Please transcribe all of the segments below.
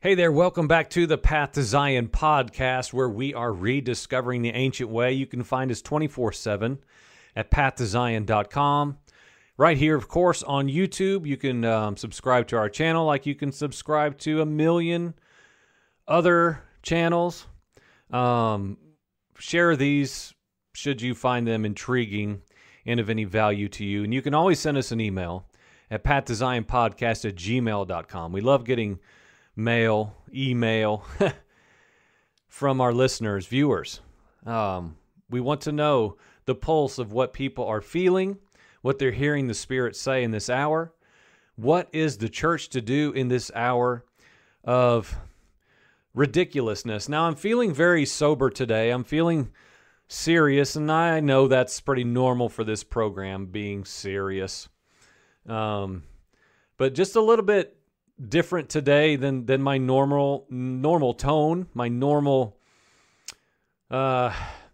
Hey there, welcome back to the Path to Zion podcast where we are rediscovering the ancient way. You can find us 24 7 at pathtozion.com. Right here, of course, on YouTube, you can um, subscribe to our channel like you can subscribe to a million other channels. Um, share these should you find them intriguing and of any value to you. And you can always send us an email at pathtoZionPodcast at gmail.com. We love getting mail, email from our listeners, viewers. Um, we want to know the pulse of what people are feeling, what they're hearing the Spirit say in this hour. What is the church to do in this hour of ridiculousness? Now, I'm feeling very sober today. I'm feeling serious, and I know that's pretty normal for this program being serious. Um, but just a little bit different today than than my normal normal tone, my normal uh,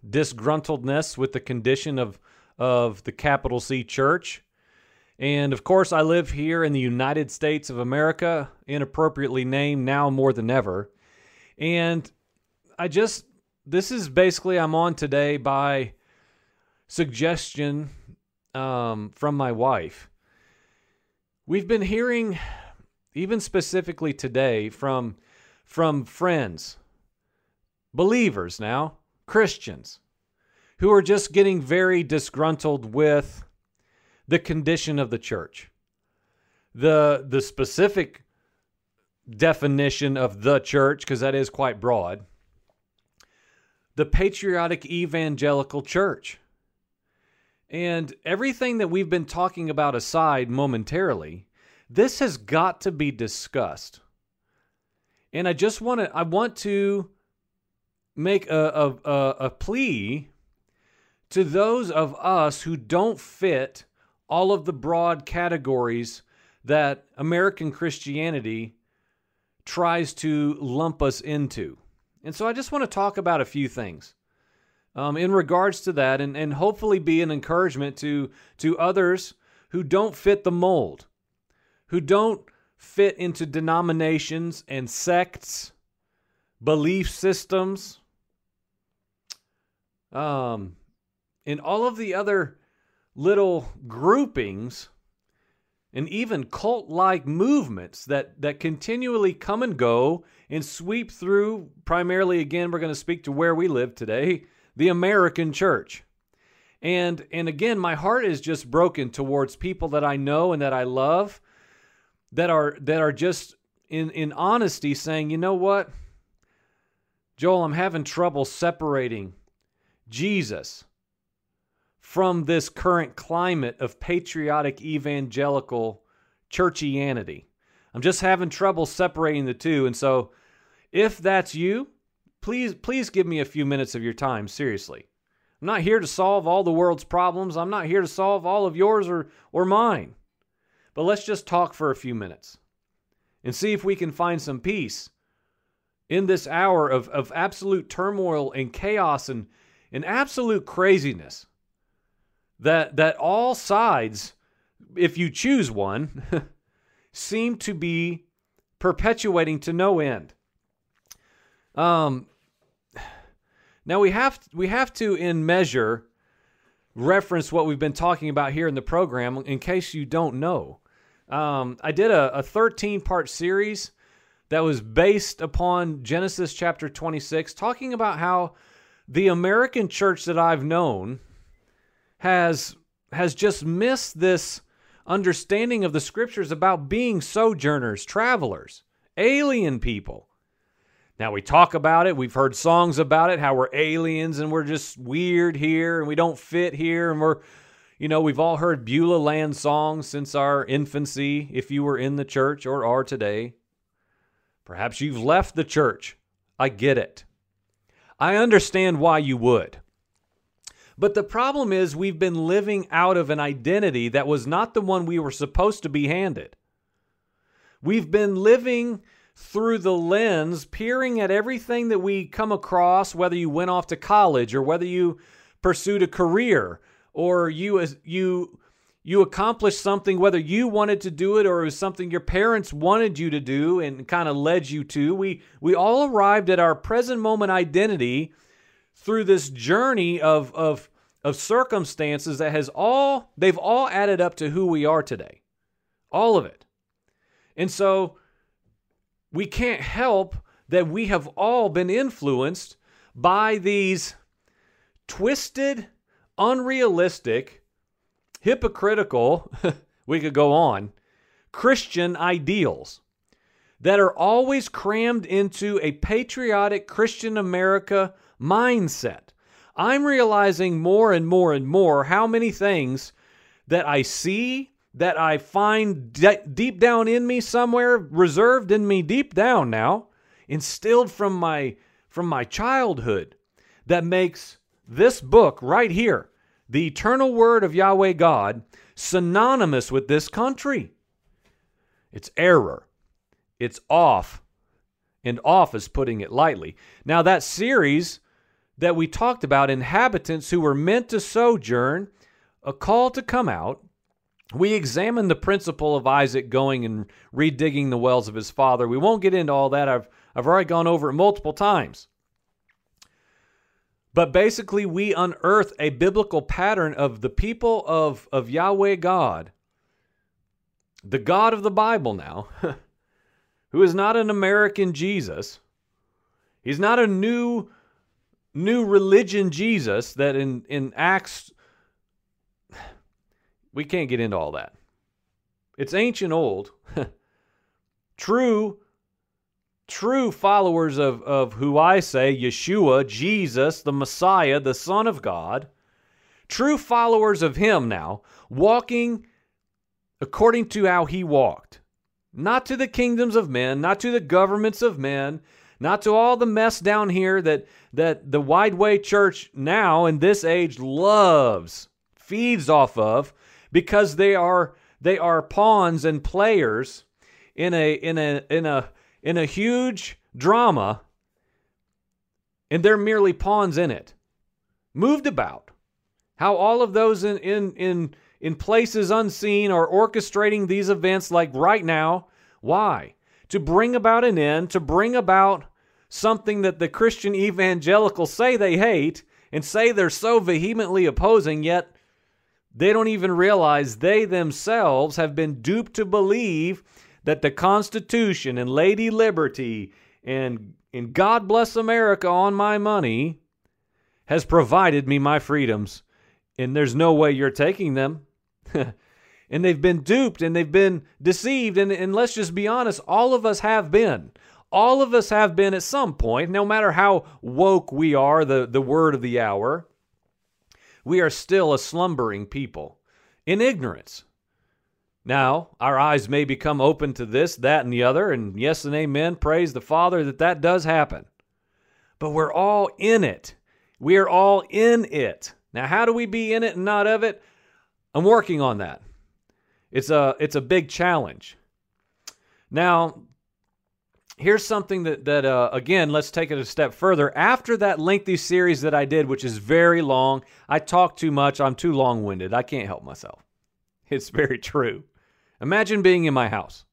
disgruntledness with the condition of of the capital C Church. And of course, I live here in the United States of America, inappropriately named now more than ever. And I just, this is basically, I'm on today by suggestion um, from my wife. We've been hearing even specifically today from from friends, believers now, Christians, who are just getting very disgruntled with the condition of the church. The the specific definition of the church because that is quite broad. The patriotic evangelical church. And everything that we've been talking about aside momentarily, this has got to be discussed. And I just want to I want to make a, a, a, a plea to those of us who don't fit all of the broad categories that American Christianity tries to lump us into. And so I just want to talk about a few things um, in regards to that and, and hopefully be an encouragement to, to others who don't fit the mold who don't fit into denominations and sects, belief systems, um, and all of the other little groupings and even cult like movements that, that continually come and go and sweep through, primarily, again, we're going to speak to where we live today, the American church. And, and again, my heart is just broken towards people that I know and that I love that are that are just in in honesty saying, "You know what? Joel, I'm having trouble separating Jesus from this current climate of patriotic evangelical churchianity. I'm just having trouble separating the two. And so if that's you, please please give me a few minutes of your time, seriously. I'm not here to solve all the world's problems. I'm not here to solve all of yours or or mine. But let's just talk for a few minutes and see if we can find some peace in this hour of, of absolute turmoil and chaos and, and absolute craziness. That, that all sides, if you choose one, seem to be perpetuating to no end. Um, now we have we have to, in measure, reference what we've been talking about here in the program in case you don't know. Um, I did a, a 13 part series that was based upon Genesis chapter 26, talking about how the American church that I've known has has just missed this understanding of the scriptures about being sojourners, travelers, alien people. Now we talk about it, we've heard songs about it, how we're aliens and we're just weird here and we don't fit here and we're you know, we've all heard Beulah Land songs since our infancy, if you were in the church or are today. Perhaps you've left the church. I get it. I understand why you would. But the problem is, we've been living out of an identity that was not the one we were supposed to be handed. We've been living through the lens, peering at everything that we come across, whether you went off to college or whether you pursued a career or you you you accomplished something, whether you wanted to do it or it was something your parents wanted you to do and kind of led you to. We, we all arrived at our present moment identity through this journey of, of, of circumstances that has all, they've all added up to who we are today. All of it. And so we can't help that we have all been influenced by these twisted, unrealistic, hypocritical, we could go on, Christian ideals that are always crammed into a patriotic Christian America mindset. I'm realizing more and more and more how many things that I see, that I find de- deep down in me somewhere, reserved in me deep down now, instilled from my from my childhood that makes this book right here, the eternal word of Yahweh God, synonymous with this country. It's error. It's off. And off is putting it lightly. Now, that series that we talked about, inhabitants who were meant to sojourn, a call to come out, we examined the principle of Isaac going and redigging the wells of his father. We won't get into all that. I've, I've already gone over it multiple times. But basically, we unearth a biblical pattern of the people of, of Yahweh God, the God of the Bible now, who is not an American Jesus. He's not a new new religion Jesus that in, in Acts we can't get into all that. It's ancient old. True true followers of, of who I say, Yeshua, Jesus, the Messiah, the Son of God, true followers of Him now, walking according to how He walked. Not to the kingdoms of men, not to the governments of men, not to all the mess down here that, that the Wide Way Church now in this age loves, feeds off of, because they are they are pawns and players in a in a in a in a huge drama, and they're merely pawns in it. Moved about. How all of those in, in, in, in places unseen are orchestrating these events like right now. Why? To bring about an end, to bring about something that the Christian evangelicals say they hate and say they're so vehemently opposing, yet they don't even realize they themselves have been duped to believe that the Constitution and Lady Liberty and, and God bless America on my money has provided me my freedoms. And there's no way you're taking them. and they've been duped and they've been deceived. And, and let's just be honest, all of us have been. All of us have been at some point, no matter how woke we are, the, the word of the hour, we are still a slumbering people in ignorance. Now, our eyes may become open to this, that, and the other, and yes and amen. Praise the Father that that does happen. But we're all in it. We are all in it. Now, how do we be in it and not of it? I'm working on that. It's a it's a big challenge. Now, here's something that that uh, again, let's take it a step further. After that lengthy series that I did, which is very long, I talk too much. I'm too long-winded. I can't help myself. It's very true. Imagine being in my house.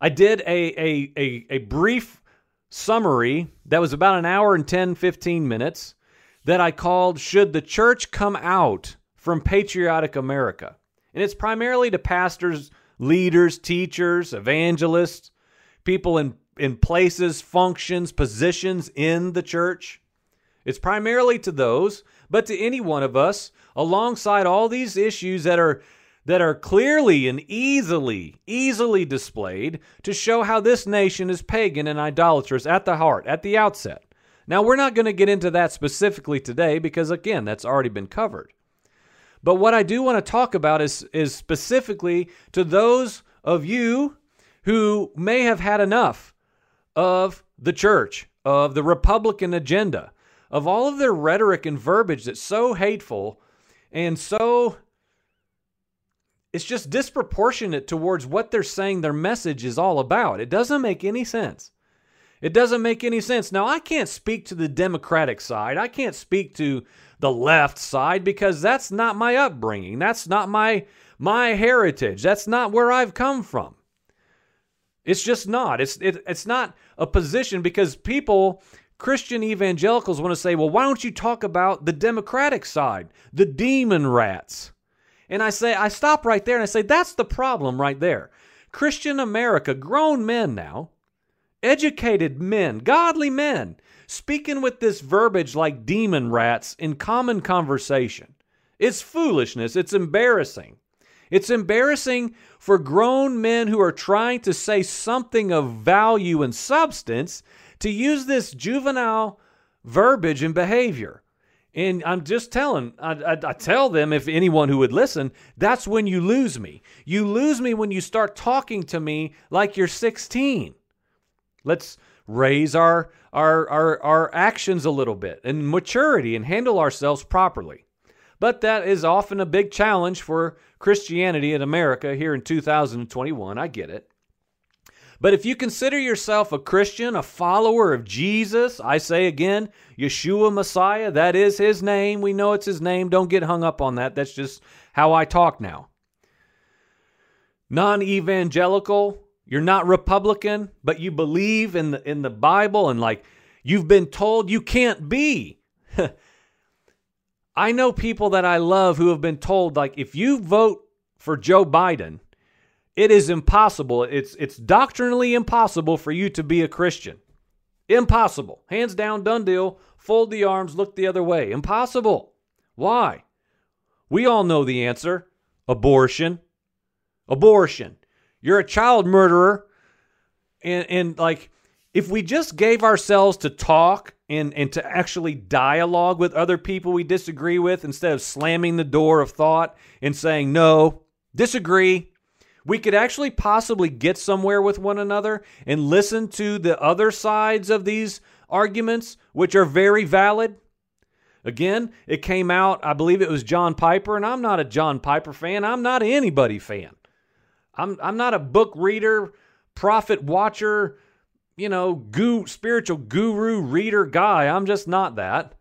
I did a, a, a, a, brief summary that was about an hour and 10, 15 minutes that I called Should the Church Come Out from Patriotic America? And it's primarily to pastors, leaders, teachers, evangelists, people in, in places, functions, positions in the church. It's primarily to those, but to any one of us, alongside all these issues that are that are clearly and easily, easily displayed to show how this nation is pagan and idolatrous at the heart, at the outset. Now, we're not going to get into that specifically today because, again, that's already been covered. But what I do want to talk about is, is specifically to those of you who may have had enough of the church, of the Republican agenda, of all of their rhetoric and verbiage that's so hateful and so it's just disproportionate towards what they're saying their message is all about. It doesn't make any sense. It doesn't make any sense. Now, I can't speak to the Democratic side. I can't speak to the left side because that's not my upbringing. That's not my my heritage. That's not where I've come from. It's just not. It's it, it's not a position because people Christian evangelicals want to say, "Well, why don't you talk about the Democratic side, the demon rats?" And I say, I stop right there and I say, that's the problem right there. Christian America, grown men now, educated men, godly men, speaking with this verbiage like demon rats in common conversation. It's foolishness. It's embarrassing. It's embarrassing for grown men who are trying to say something of value and substance to use this juvenile verbiage and behavior. And I'm just telling, I, I, I, tell them, if anyone who would listen, that's when you lose me. You lose me when you start talking to me like you're 16. Let's raise our, our, our, our actions a little bit and maturity and handle ourselves properly. But that is often a big challenge for Christianity in America here in 2021. I get it. But if you consider yourself a Christian, a follower of Jesus, I say again, Yeshua Messiah, that is his name. We know it's his name. Don't get hung up on that. That's just how I talk now. Non evangelical, you're not Republican, but you believe in the, in the Bible and like you've been told you can't be. I know people that I love who have been told, like, if you vote for Joe Biden, it is impossible. It's it's doctrinally impossible for you to be a Christian. Impossible. Hands down, done deal. Fold the arms, look the other way. Impossible. Why? We all know the answer. Abortion. Abortion. You're a child murderer. And and like if we just gave ourselves to talk and, and to actually dialogue with other people we disagree with instead of slamming the door of thought and saying no, disagree, we could actually possibly get somewhere with one another and listen to the other sides of these arguments, which are very valid. Again, it came out, I believe it was John Piper, and I'm not a John Piper fan. I'm not anybody fan. I'm, I'm not a book reader, prophet watcher, you know, goo, spiritual guru reader guy. I'm just not that.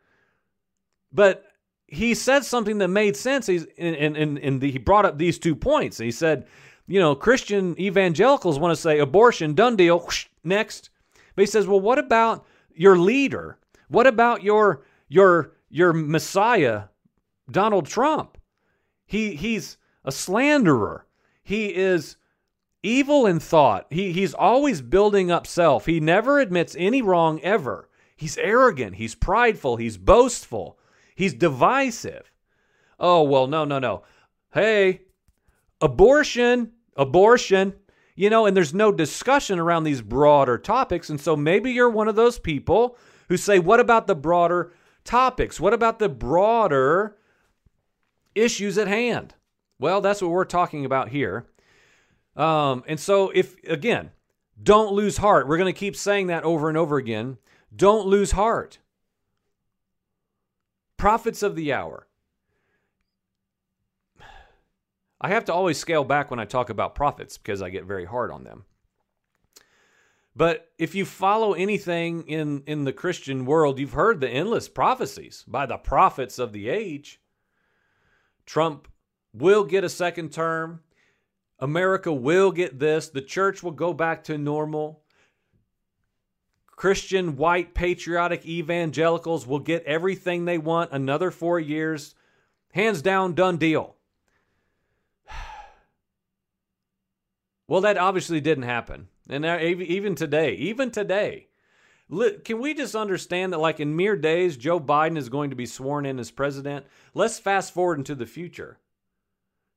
But he said something that made sense. He's, and, and, and he brought up these two points. He said, you know, Christian evangelicals want to say abortion, done deal, whoosh, next. But he says, well, what about your leader? What about your your your Messiah, Donald Trump? He he's a slanderer. He is evil in thought. He he's always building up self. He never admits any wrong ever. He's arrogant. He's prideful. He's boastful. He's divisive. Oh, well, no, no, no. Hey, abortion abortion, you know, and there's no discussion around these broader topics. And so maybe you're one of those people who say, what about the broader topics? What about the broader issues at hand? Well, that's what we're talking about here. Um, and so, if again, don't lose heart. We're going to keep saying that over and over again. Don't lose heart. Prophets of the hour. I have to always scale back when I talk about prophets because I get very hard on them. But if you follow anything in, in the Christian world, you've heard the endless prophecies by the prophets of the age. Trump will get a second term. America will get this. The church will go back to normal. Christian, white, patriotic evangelicals will get everything they want another four years. Hands down, done deal. Well, that obviously didn't happen. And even today, even today, can we just understand that, like in mere days, Joe Biden is going to be sworn in as president? Let's fast forward into the future.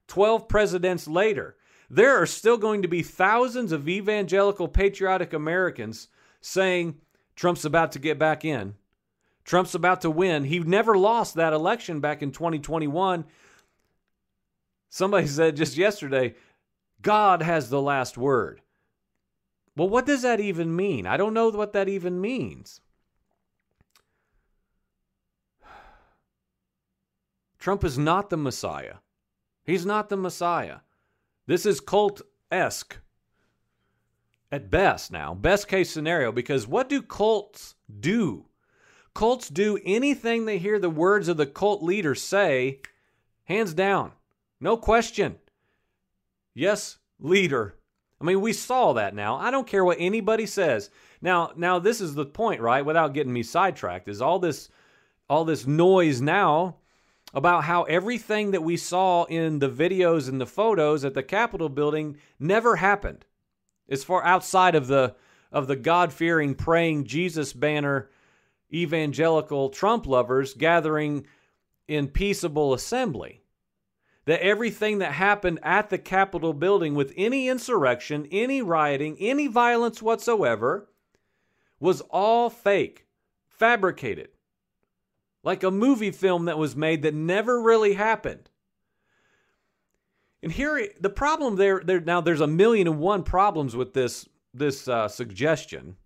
12 presidents later, there are still going to be thousands of evangelical patriotic Americans saying Trump's about to get back in. Trump's about to win. He never lost that election back in 2021. Somebody said just yesterday, God has the last word. Well, what does that even mean? I don't know what that even means. Trump is not the Messiah. He's not the Messiah. This is cult esque. At best, now, best case scenario, because what do cults do? Cults do anything they hear the words of the cult leader say, hands down, no question. Yes, leader. I mean, we saw that now. I don't care what anybody says. Now, now this is the point, right? Without getting me sidetracked, is all this all this noise now about how everything that we saw in the videos and the photos at the Capitol building never happened. As far outside of the of the God-fearing praying Jesus banner evangelical Trump lovers gathering in peaceable assembly. That everything that happened at the Capitol building with any insurrection, any rioting, any violence whatsoever was all fake, fabricated. Like a movie film that was made that never really happened. And here, the problem there, there now there's a million and one problems with this this uh, suggestion.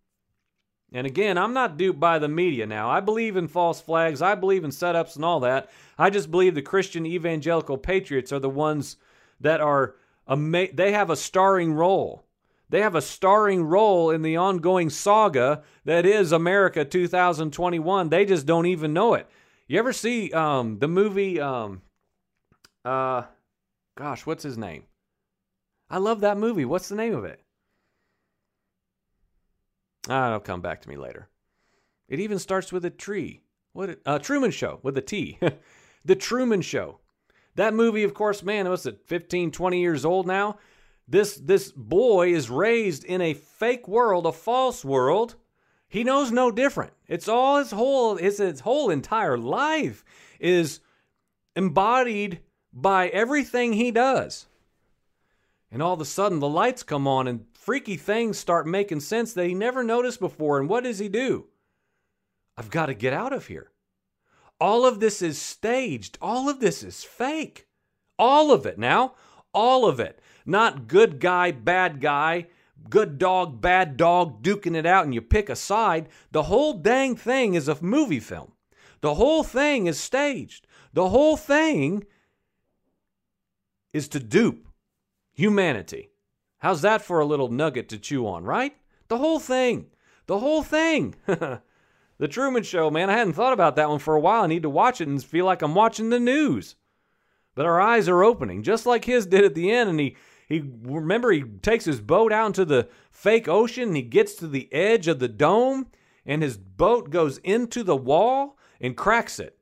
And again, I'm not duped by the media now. I believe in false flags. I believe in setups and all that. I just believe the Christian evangelical patriots are the ones that are ama- they have a starring role. They have a starring role in the ongoing saga that is America 2021. They just don't even know it. You ever see um, the movie? Um, uh, gosh, what's his name? I love that movie. What's the name of it? Ah, it'll come back to me later. It even starts with a tree. What? Uh, Truman Show with a T. the Truman Show. That movie, of course, man, it, 15, 20 years old now? This this boy is raised in a fake world, a false world. He knows no different. It's all his whole his, his whole entire life is embodied by everything he does. And all of a sudden the lights come on and freaky things start making sense that he never noticed before. And what does he do? I've got to get out of here. All of this is staged. All of this is fake. All of it now. All of it not good guy, bad guy, good dog, bad dog, duking it out and you pick a side. The whole dang thing is a movie film. The whole thing is staged. The whole thing is to dupe humanity. How's that for a little nugget to chew on, right? The whole thing. The whole thing. the Truman Show, man. I hadn't thought about that one for a while. I need to watch it and feel like I'm watching the news. But our eyes are opening, just like his did at the end, and he he remember he takes his boat out into the fake ocean and he gets to the edge of the dome and his boat goes into the wall and cracks it.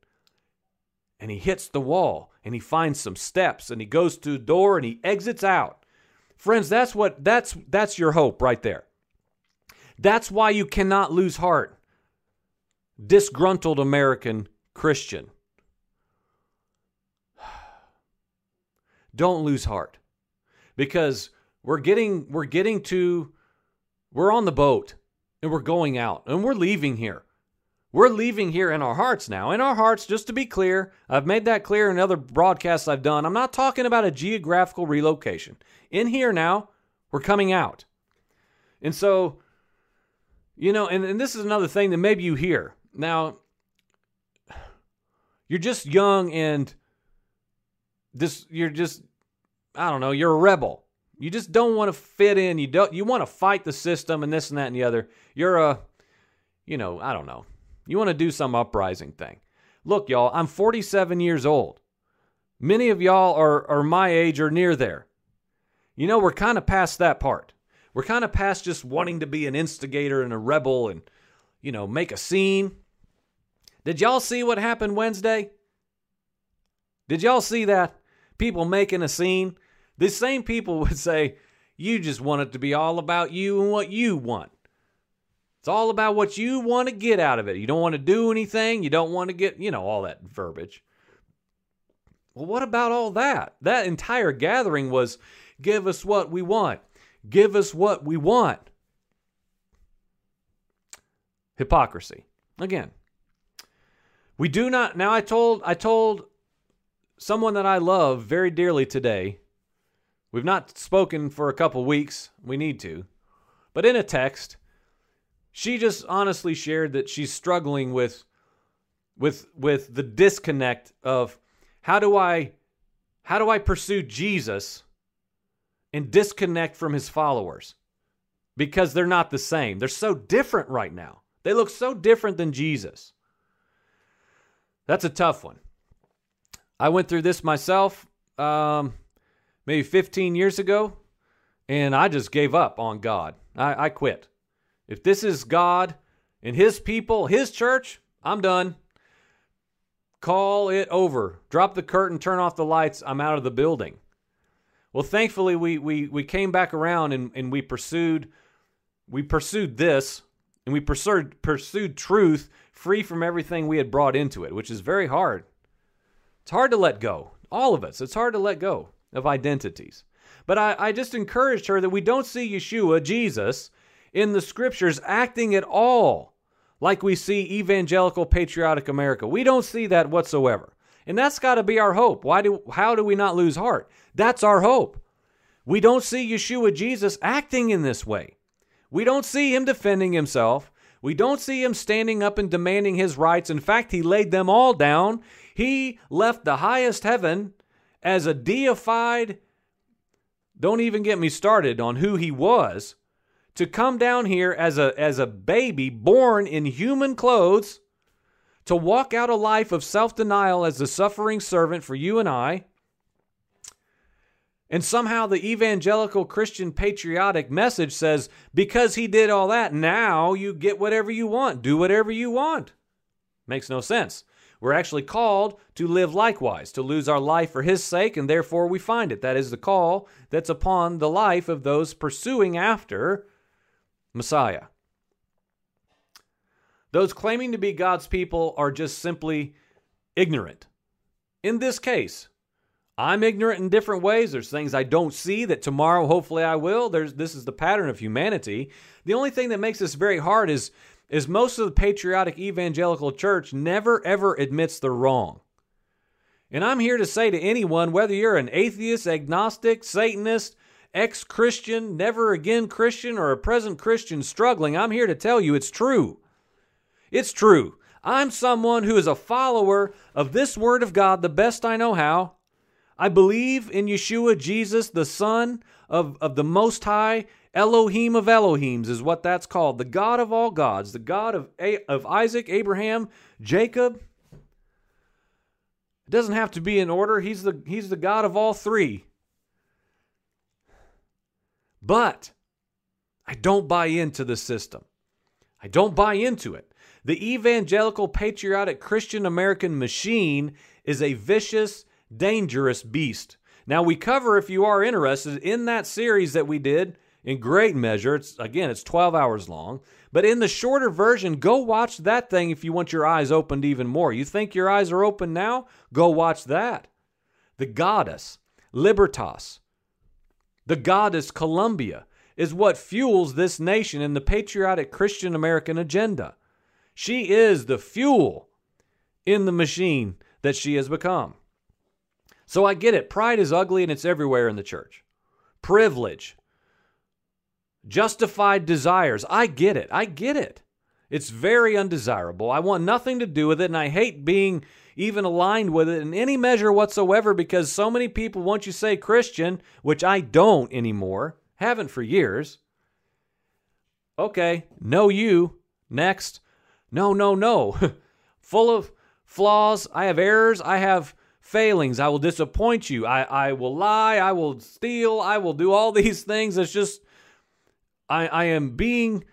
And he hits the wall and he finds some steps and he goes to a door and he exits out. Friends, that's what that's that's your hope right there. That's why you cannot lose heart. Disgruntled American Christian. Don't lose heart because we're getting we're getting to we're on the boat and we're going out and we're leaving here. We're leaving here in our hearts now. In our hearts, just to be clear, I've made that clear in other broadcasts I've done. I'm not talking about a geographical relocation. In here now, we're coming out. And so, you know, and, and this is another thing that maybe you hear. Now, you're just young and this you're just I don't know, you're a rebel. You just don't want to fit in. You don't you want to fight the system and this and that and the other. You're a you know, I don't know. You want to do some uprising thing. Look, y'all, I'm 47 years old. Many of y'all are, are my age or near there. You know, we're kind of past that part. We're kind of past just wanting to be an instigator and a rebel and, you know, make a scene. Did y'all see what happened Wednesday? Did y'all see that? People making a scene. The same people would say, You just want it to be all about you and what you want. It's all about what you want to get out of it. You don't want to do anything. You don't want to get, you know, all that verbiage. Well, what about all that? That entire gathering was give us what we want. Give us what we want. Hypocrisy. Again. We do not now I told I told someone that I love very dearly today We've not spoken for a couple weeks. We need to. But in a text, she just honestly shared that she's struggling with with with the disconnect of how do I how do I pursue Jesus and disconnect from his followers? because they're not the same. They're so different right now. They look so different than Jesus. That's a tough one. I went through this myself um, maybe 15 years ago, and I just gave up on God. I, I quit. If this is God and His people, His church, I'm done. Call it over. Drop the curtain, turn off the lights. I'm out of the building. Well, thankfully, we, we, we came back around and, and we pursued we pursued this and we pursued pursued truth free from everything we had brought into it, which is very hard. It's hard to let go. All of us. It's hard to let go of identities. But I, I just encouraged her that we don't see Yeshua, Jesus, in the scriptures acting at all like we see evangelical patriotic America. We don't see that whatsoever. And that's got to be our hope. Why do how do we not lose heart? That's our hope. We don't see Yeshua Jesus acting in this way. We don't see him defending himself. We don't see him standing up and demanding his rights. In fact, he laid them all down. He left the highest heaven as a deified, don't even get me started on who he was, to come down here as a, as a baby born in human clothes, to walk out a life of self denial as the suffering servant for you and I. And somehow the evangelical Christian patriotic message says, because he did all that, now you get whatever you want, do whatever you want. Makes no sense. We're actually called to live likewise, to lose our life for his sake, and therefore we find it. That is the call that's upon the life of those pursuing after Messiah. Those claiming to be God's people are just simply ignorant. In this case, I'm ignorant in different ways. There's things I don't see that tomorrow hopefully I will. There's this is the pattern of humanity. The only thing that makes this very hard is is most of the patriotic evangelical church never ever admits they're wrong. And I'm here to say to anyone whether you're an atheist, agnostic, satanist, ex-Christian, never again Christian or a present Christian struggling, I'm here to tell you it's true. It's true. I'm someone who is a follower of this word of God the best I know how. I believe in Yeshua, Jesus, the Son of, of the Most High, Elohim of Elohims is what that's called. The God of all gods, the God of, A- of Isaac, Abraham, Jacob. It doesn't have to be in order. He's the, he's the God of all three. But I don't buy into the system. I don't buy into it. The evangelical, patriotic, Christian American machine is a vicious, dangerous beast. Now, we cover, if you are interested, in that series that we did in great measure. It's again, it's 12 hours long. But in the shorter version, go watch that thing if you want your eyes opened even more. You think your eyes are open now? Go watch that. The goddess, Libertas, the goddess Columbia, is what fuels this nation and the patriotic Christian American agenda. She is the fuel in the machine that she has become. So I get it. Pride is ugly and it's everywhere in the church. Privilege, justified desires. I get it. I get it. It's very undesirable. I want nothing to do with it, and I hate being even aligned with it in any measure whatsoever because so many people, once you say Christian, which I don't anymore, haven't for years, okay, no you, next. No, no, no. Full of flaws. I have errors. I have failings. I will disappoint you. I, I will lie. I will steal. I will do all these things. It's just, I, I am being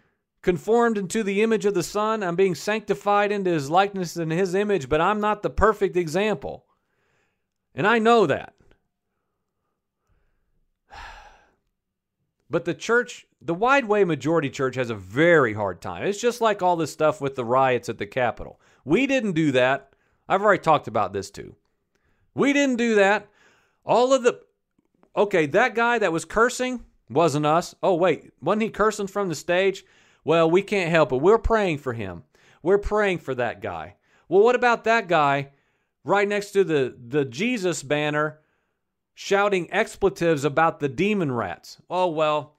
conformed into the image of the Son. I'm being sanctified into his likeness and his image, but I'm not the perfect example. And I know that. But the church, the wide way majority church, has a very hard time. It's just like all this stuff with the riots at the Capitol. We didn't do that. I've already talked about this too. We didn't do that. All of the okay, that guy that was cursing wasn't us. Oh wait, wasn't he cursing from the stage? Well, we can't help it. We're praying for him. We're praying for that guy. Well, what about that guy right next to the the Jesus banner shouting expletives about the demon rats? Oh well,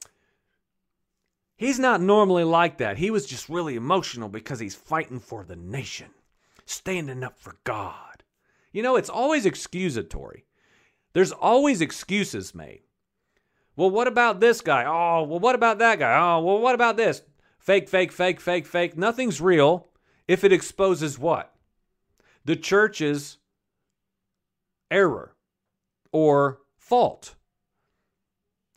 He's not normally like that. He was just really emotional because he's fighting for the nation, standing up for God. You know, it's always excusatory. There's always excuses made. Well, what about this guy? Oh, well, what about that guy? Oh, well, what about this? Fake, fake, fake, fake, fake. Nothing's real if it exposes what? The church's error or fault.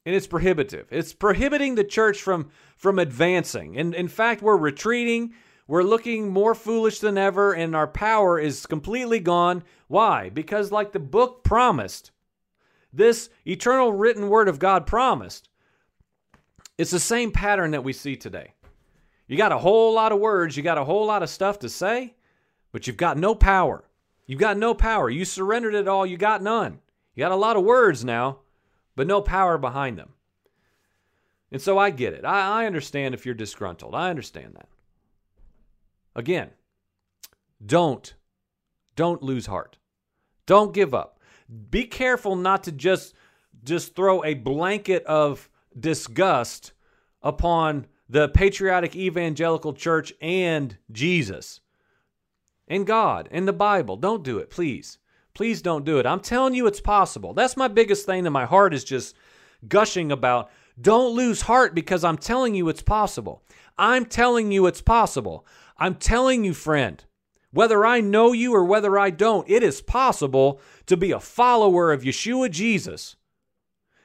And it's prohibitive. It's prohibiting the church from, from advancing. And in fact, we're retreating. We're looking more foolish than ever, and our power is completely gone. Why? Because, like the book promised, this eternal written word of God promised, it's the same pattern that we see today. You got a whole lot of words, you got a whole lot of stuff to say, but you've got no power. You've got no power. You surrendered it all, you got none. You got a lot of words now, but no power behind them. And so I get it. I, I understand if you're disgruntled. I understand that. Again, don't, don't lose heart. Don't give up. Be careful not to just just throw a blanket of disgust upon the patriotic evangelical church and Jesus and God and the Bible. Don't do it, please. Please don't do it. I'm telling you it's possible. That's my biggest thing that my heart is just gushing about. Don't lose heart because I'm telling you it's possible. I'm telling you it's possible. I'm telling you, friend, whether I know you or whether I don't, it is possible to be a follower of Yeshua Jesus,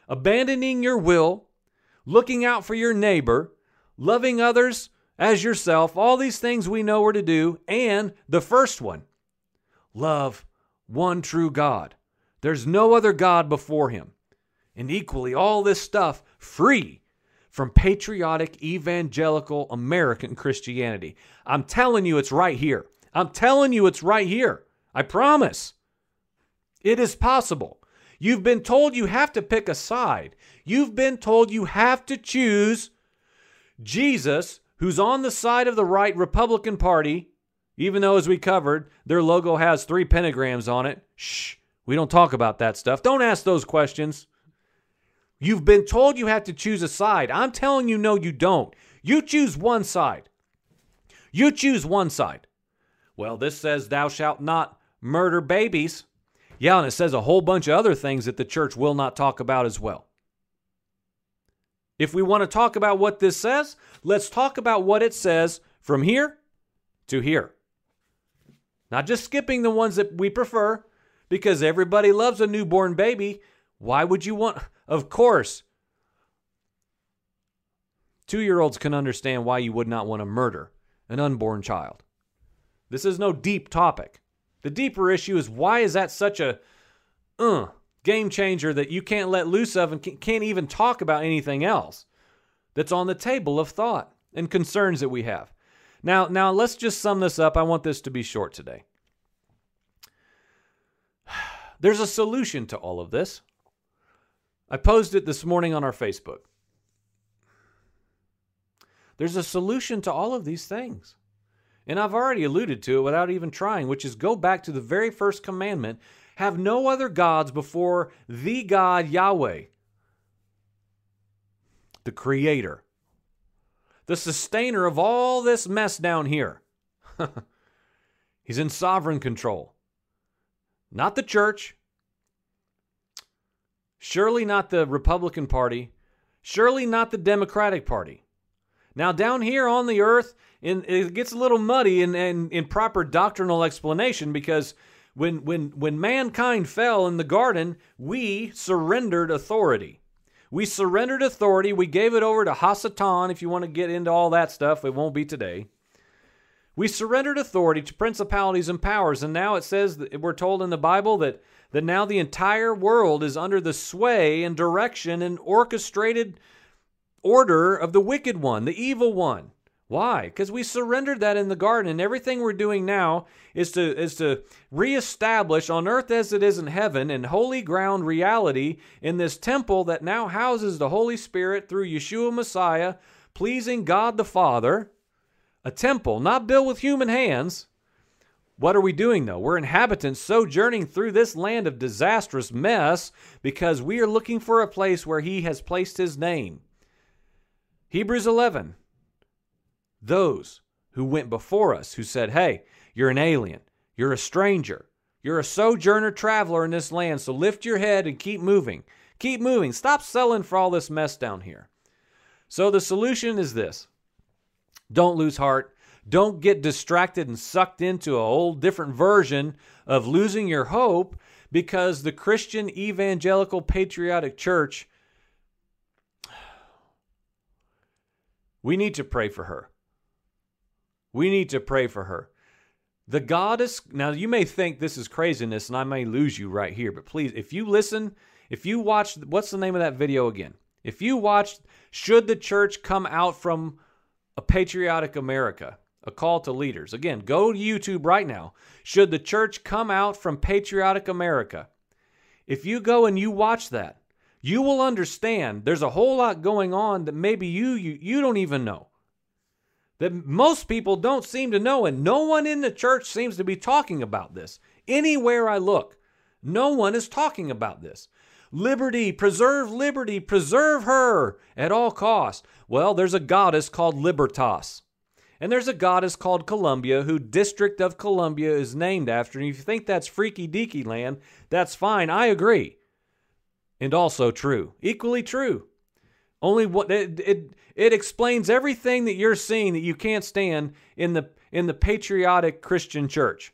abandoning your will, looking out for your neighbor, loving others as yourself, all these things we know are to do, and the first one, love one true God. There's no other God before him. And equally, all this stuff free from patriotic evangelical American Christianity. I'm telling you, it's right here. I'm telling you, it's right here. I promise. It is possible. You've been told you have to pick a side. You've been told you have to choose Jesus, who's on the side of the right Republican Party, even though, as we covered, their logo has three pentagrams on it. Shh, we don't talk about that stuff. Don't ask those questions. You've been told you have to choose a side. I'm telling you, no, you don't. You choose one side. You choose one side. Well, this says, Thou shalt not murder babies. Yeah, and it says a whole bunch of other things that the church will not talk about as well. If we want to talk about what this says, let's talk about what it says from here to here. Not just skipping the ones that we prefer, because everybody loves a newborn baby. Why would you want. Of course, two year olds can understand why you would not want to murder an unborn child. This is no deep topic. The deeper issue is why is that such a uh, game changer that you can't let loose of and can't even talk about anything else that's on the table of thought and concerns that we have. Now, now let's just sum this up. I want this to be short today. There's a solution to all of this. I posed it this morning on our Facebook. There's a solution to all of these things. And I've already alluded to it without even trying, which is go back to the very first commandment have no other gods before the God Yahweh, the Creator, the sustainer of all this mess down here. He's in sovereign control. Not the church, Surely not the Republican Party. Surely not the Democratic Party. Now, down here on the earth, in, it gets a little muddy in, in, in proper doctrinal explanation because when, when, when mankind fell in the garden, we surrendered authority. We surrendered authority. We gave it over to Hasatan. If you want to get into all that stuff, it won't be today. We surrendered authority to principalities and powers. And now it says that we're told in the Bible that that now the entire world is under the sway and direction and orchestrated order of the wicked one, the evil one. Why? Because we surrendered that in the garden, and everything we're doing now is to is to reestablish on earth as it is in heaven and holy ground reality in this temple that now houses the Holy Spirit through Yeshua Messiah, pleasing God the Father. A temple not built with human hands, what are we doing though? We're inhabitants sojourning through this land of disastrous mess because we are looking for a place where He has placed His name. Hebrews 11. Those who went before us, who said, Hey, you're an alien, you're a stranger, you're a sojourner traveler in this land, so lift your head and keep moving. Keep moving. Stop selling for all this mess down here. So the solution is this don't lose heart. Don't get distracted and sucked into a whole different version of losing your hope because the Christian Evangelical Patriotic Church, we need to pray for her. We need to pray for her. The goddess, now you may think this is craziness and I may lose you right here, but please, if you listen, if you watch, what's the name of that video again? If you watched, should the church come out from a patriotic America? A call to leaders. Again, go to YouTube right now. Should the church come out from patriotic America? If you go and you watch that, you will understand there's a whole lot going on that maybe you you, you don't even know that most people don't seem to know, and no one in the church seems to be talking about this. Anywhere I look, no one is talking about this. Liberty, preserve liberty, preserve her at all costs. Well, there's a goddess called Libertas. And there's a goddess called Columbia, who District of Columbia is named after. And if you think that's freaky deaky land, that's fine. I agree. And also true. Equally true. Only what it, it it explains everything that you're seeing that you can't stand in the in the patriotic Christian church.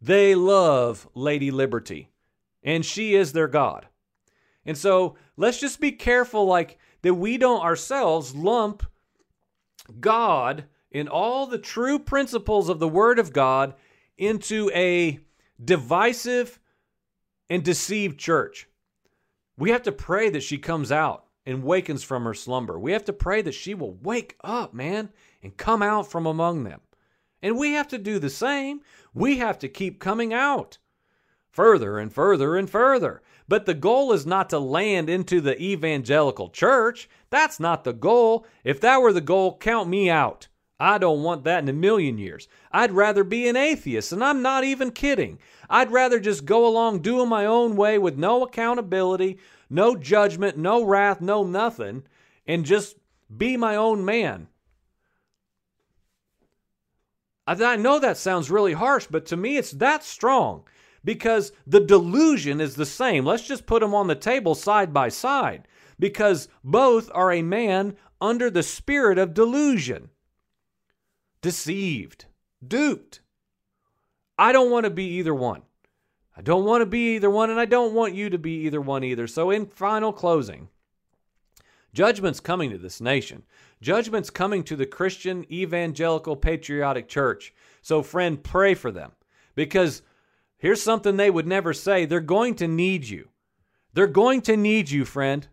They love Lady Liberty, and she is their god. And so let's just be careful, like that we don't ourselves lump God in all the true principles of the Word of God into a divisive and deceived church. We have to pray that she comes out and wakens from her slumber. We have to pray that she will wake up, man, and come out from among them. And we have to do the same. We have to keep coming out further and further and further. But the goal is not to land into the evangelical church. That's not the goal. If that were the goal, count me out. I don't want that in a million years. I'd rather be an atheist, and I'm not even kidding. I'd rather just go along doing my own way with no accountability, no judgment, no wrath, no nothing, and just be my own man. I know that sounds really harsh, but to me it's that strong because the delusion is the same. Let's just put them on the table side by side because both are a man under the spirit of delusion, deceived, duped. I don't want to be either one. I don't want to be either one, and I don't want you to be either one either. So, in final closing, judgment's coming to this nation. Judgment's coming to the Christian Evangelical Patriotic Church. So, friend, pray for them. Because here's something they would never say they're going to need you. They're going to need you, friend.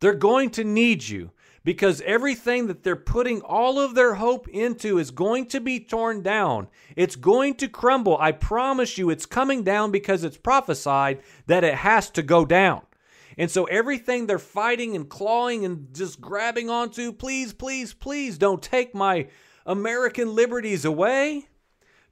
They're going to need you because everything that they're putting all of their hope into is going to be torn down. It's going to crumble. I promise you, it's coming down because it's prophesied that it has to go down. And so everything they're fighting and clawing and just grabbing onto, please, please, please don't take my American liberties away.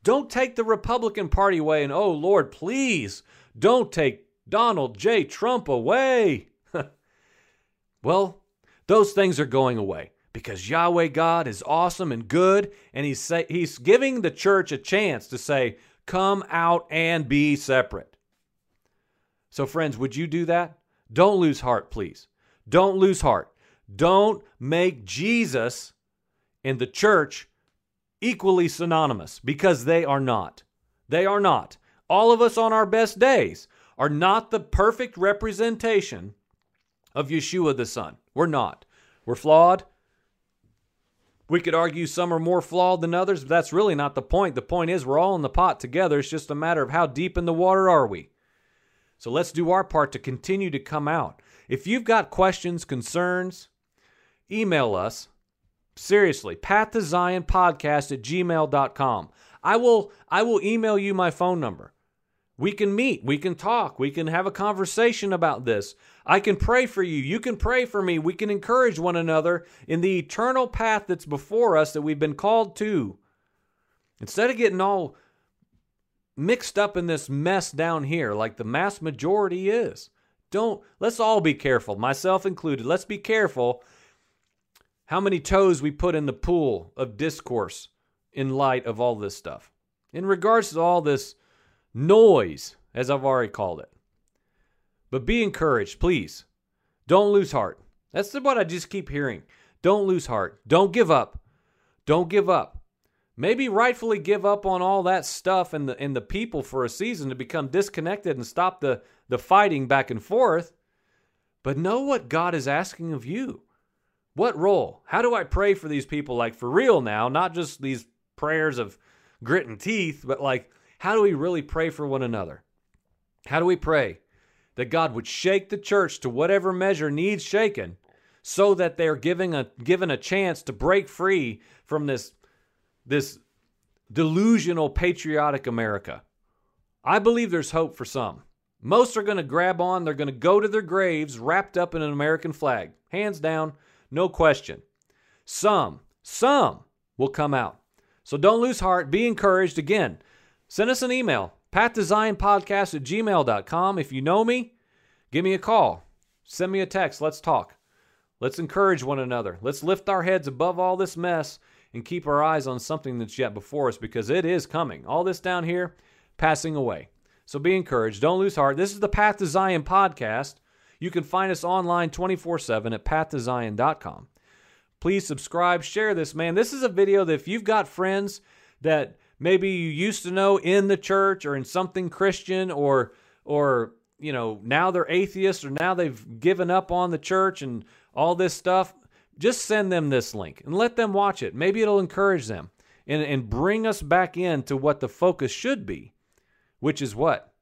Don't take the Republican Party away. And oh, Lord, please don't take Donald J. Trump away. well, those things are going away because Yahweh God is awesome and good, and He's, say, he's giving the church a chance to say, Come out and be separate. So, friends, would you do that? Don't lose heart, please. Don't lose heart. Don't make Jesus and the church equally synonymous because they are not. They are not. All of us on our best days are not the perfect representation of Yeshua the Son. We're not. We're flawed. We could argue some are more flawed than others, but that's really not the point. The point is we're all in the pot together. It's just a matter of how deep in the water are we. So let's do our part to continue to come out. If you've got questions, concerns, email us. Seriously, Path to Zion podcast at gmail.com. I will I will email you my phone number. We can meet, we can talk, we can have a conversation about this. I can pray for you. You can pray for me. We can encourage one another in the eternal path that's before us that we've been called to. Instead of getting all mixed up in this mess down here like the mass majority is. Don't let's all be careful, myself included. Let's be careful how many toes we put in the pool of discourse in light of all this stuff. In regards to all this noise, as I've already called it. But be encouraged, please. Don't lose heart. That's what I just keep hearing. Don't lose heart. Don't give up. Don't give up. Maybe rightfully give up on all that stuff and the and the people for a season to become disconnected and stop the, the fighting back and forth. But know what God is asking of you. What role? How do I pray for these people like for real now, not just these prayers of grit and teeth, but like how do we really pray for one another? How do we pray that God would shake the church to whatever measure needs shaken so that they're giving a given a chance to break free from this this delusional patriotic America. I believe there's hope for some. Most are going to grab on, they're going to go to their graves wrapped up in an American flag. Hands down, no question. Some, some will come out. So don't lose heart. Be encouraged. Again, send us an email, pathtozionpodcast at gmail.com. If you know me, give me a call. Send me a text. Let's talk. Let's encourage one another. Let's lift our heads above all this mess and keep our eyes on something that's yet before us because it is coming. All this down here, passing away. So be encouraged. Don't lose heart. This is the Path to Zion podcast. You can find us online 24 7 at pathtozion.com. Please subscribe, share this, man. This is a video that if you've got friends that maybe you used to know in the church or in something Christian or, or, you know, now they're atheists or now they've given up on the church and all this stuff, just send them this link and let them watch it. Maybe it'll encourage them and, and bring us back into what the focus should be, which is what?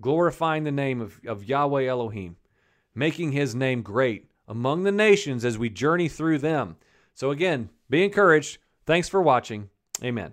Glorifying the name of, of Yahweh Elohim, making his name great among the nations as we journey through them. So, again, be encouraged. Thanks for watching. Amen.